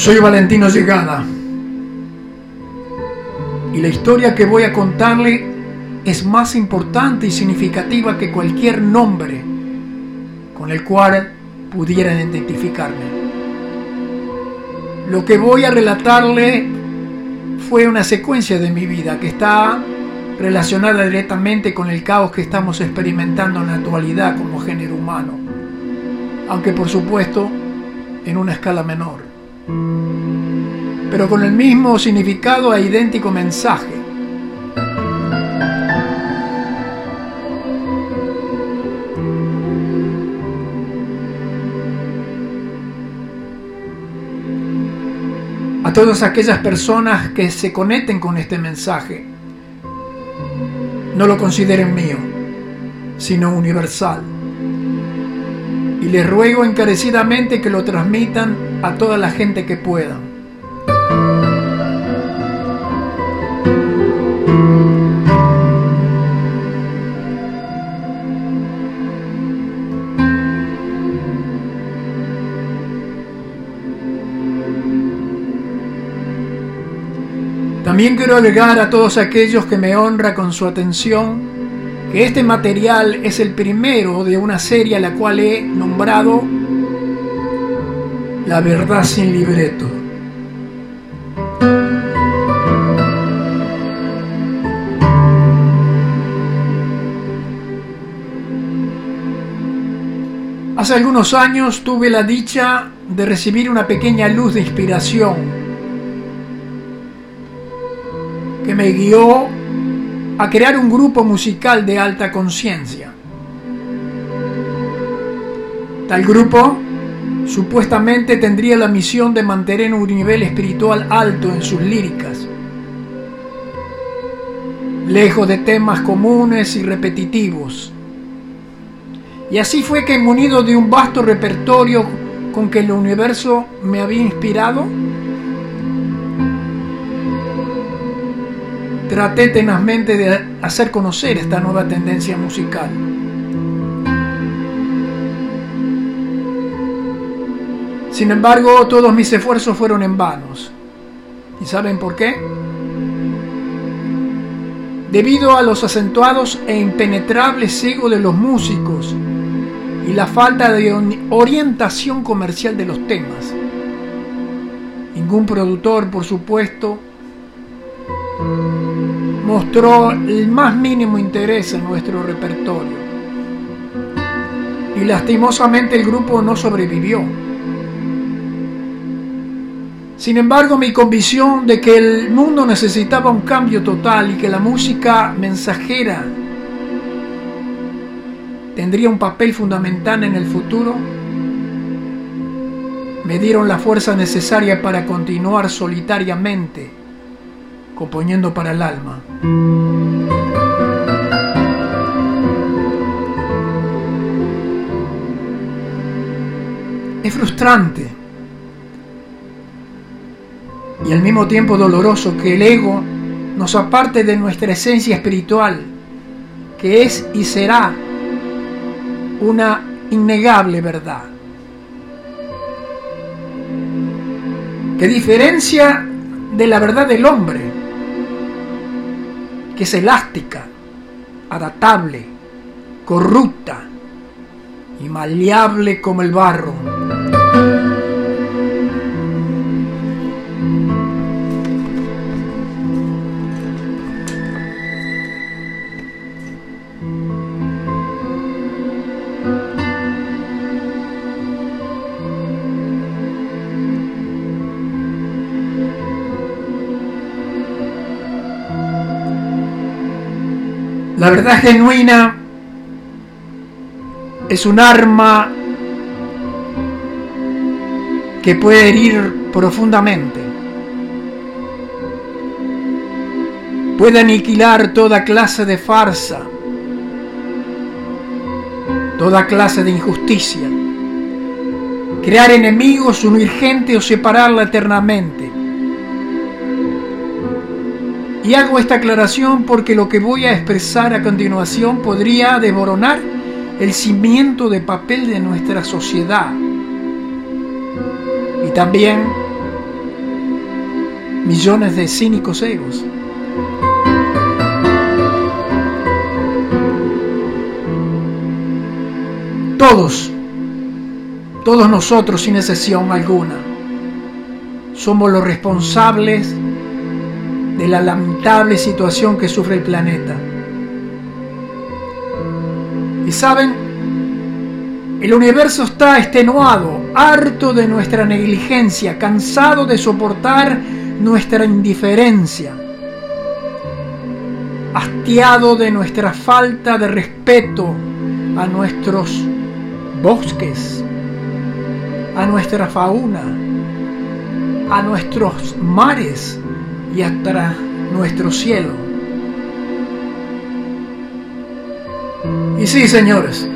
Soy Valentino Llegada y la historia que voy a contarle es más importante y significativa que cualquier nombre con el cual pudieran identificarme. Lo que voy a relatarle fue una secuencia de mi vida que está relacionada directamente con el caos que estamos experimentando en la actualidad como género humano, aunque por supuesto en una escala menor, pero con el mismo significado e idéntico mensaje. A todas aquellas personas que se conecten con este mensaje, no lo consideren mío, sino universal. Y les ruego encarecidamente que lo transmitan a toda la gente que puedan. También quiero agregar a todos aquellos que me honra con su atención que este material es el primero de una serie a la cual he nombrado La verdad sin libreto. Hace algunos años tuve la dicha de recibir una pequeña luz de inspiración que me guió a crear un grupo musical de alta conciencia. Tal grupo supuestamente tendría la misión de mantener un nivel espiritual alto en sus líricas, lejos de temas comunes y repetitivos. Y así fue que, munido de un vasto repertorio con que el universo me había inspirado, traté tenazmente de hacer conocer esta nueva tendencia musical. Sin embargo, todos mis esfuerzos fueron en vanos. ¿Y saben por qué? Debido a los acentuados e impenetrables egos de los músicos y la falta de orientación comercial de los temas. Ningún productor, por supuesto, mostró el más mínimo interés en nuestro repertorio. Y lastimosamente el grupo no sobrevivió. Sin embargo, mi convicción de que el mundo necesitaba un cambio total y que la música mensajera tendría un papel fundamental en el futuro, me dieron la fuerza necesaria para continuar solitariamente componiendo para el alma. Es frustrante y al mismo tiempo doloroso que el ego nos aparte de nuestra esencia espiritual, que es y será una innegable verdad. Que diferencia de la verdad del hombre, es elástica, adaptable, corrupta y maleable como el barro. Verdad genuina es un arma que puede herir profundamente. Puede aniquilar toda clase de farsa, toda clase de injusticia, crear enemigos, unir gente o separarla eternamente. Y hago esta aclaración porque lo que voy a expresar a continuación podría desmoronar el cimiento de papel de nuestra sociedad y también millones de cínicos egos. Todos, todos nosotros sin excepción alguna, somos los responsables de la lamentable situación que sufre el planeta. Y saben, el universo está extenuado, harto de nuestra negligencia, cansado de soportar nuestra indiferencia, hastiado de nuestra falta de respeto a nuestros bosques, a nuestra fauna, a nuestros mares y hasta nuestro cielo. Y sí, señores,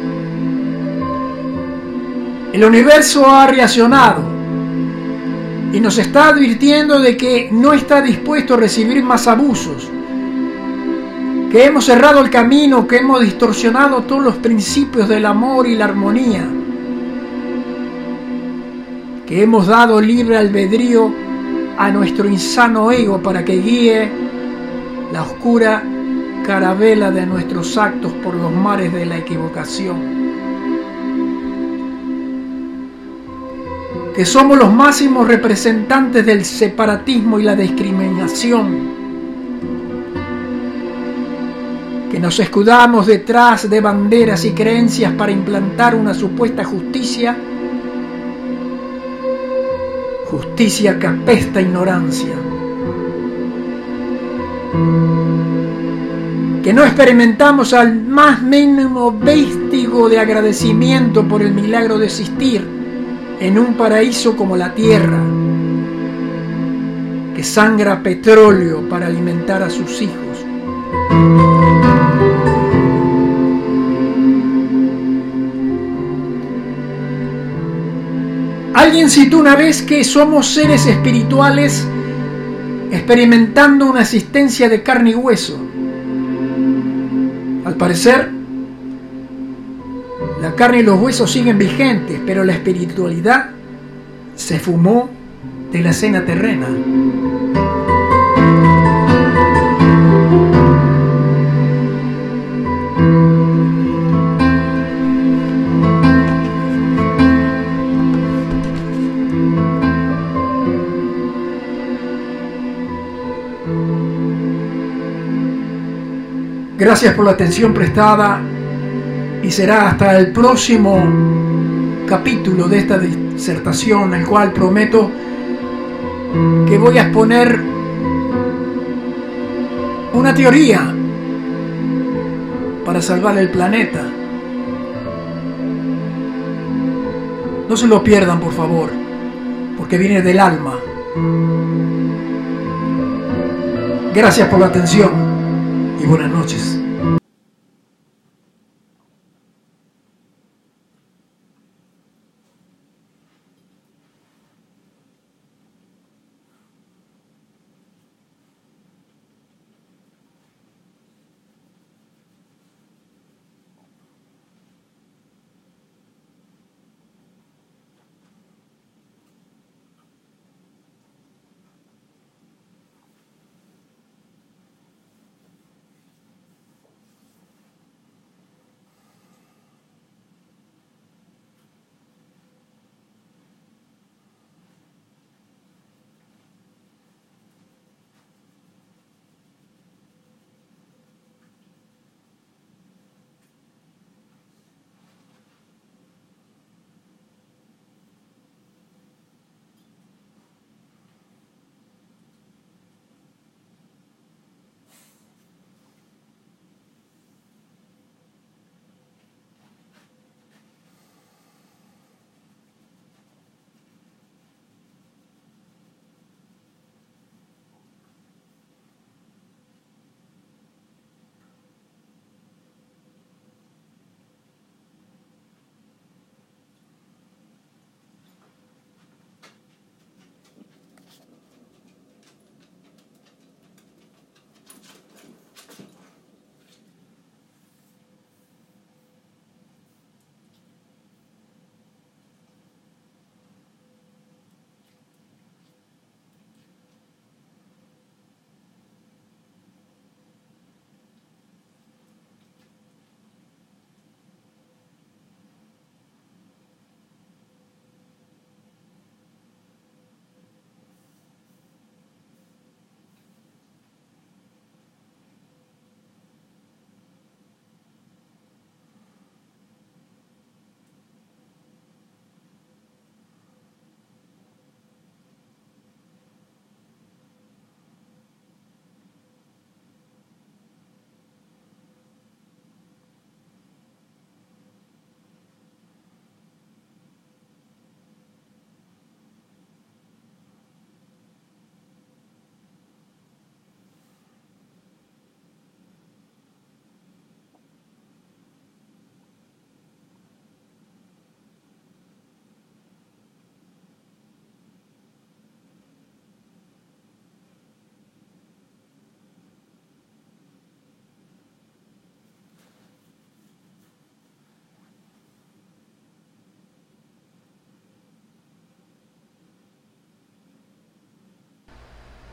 el universo ha reaccionado y nos está advirtiendo de que no está dispuesto a recibir más abusos, que hemos cerrado el camino, que hemos distorsionado todos los principios del amor y la armonía, que hemos dado libre albedrío a nuestro insano ego para que guíe la oscura carabela de nuestros actos por los mares de la equivocación. Que somos los máximos representantes del separatismo y la discriminación. Que nos escudamos detrás de banderas y creencias para implantar una supuesta justicia justicia que apesta ignorancia. Que no experimentamos al más mínimo vestigo de agradecimiento por el milagro de existir en un paraíso como la tierra, que sangra petróleo para alimentar a sus hijos. Alguien citó una vez que somos seres espirituales experimentando una existencia de carne y hueso. Al parecer, la carne y los huesos siguen vigentes, pero la espiritualidad se fumó de la escena terrena. Gracias por la atención prestada y será hasta el próximo capítulo de esta disertación, el cual prometo que voy a exponer una teoría para salvar el planeta. No se lo pierdan, por favor, porque viene del alma. Gracias por la atención buenas noches.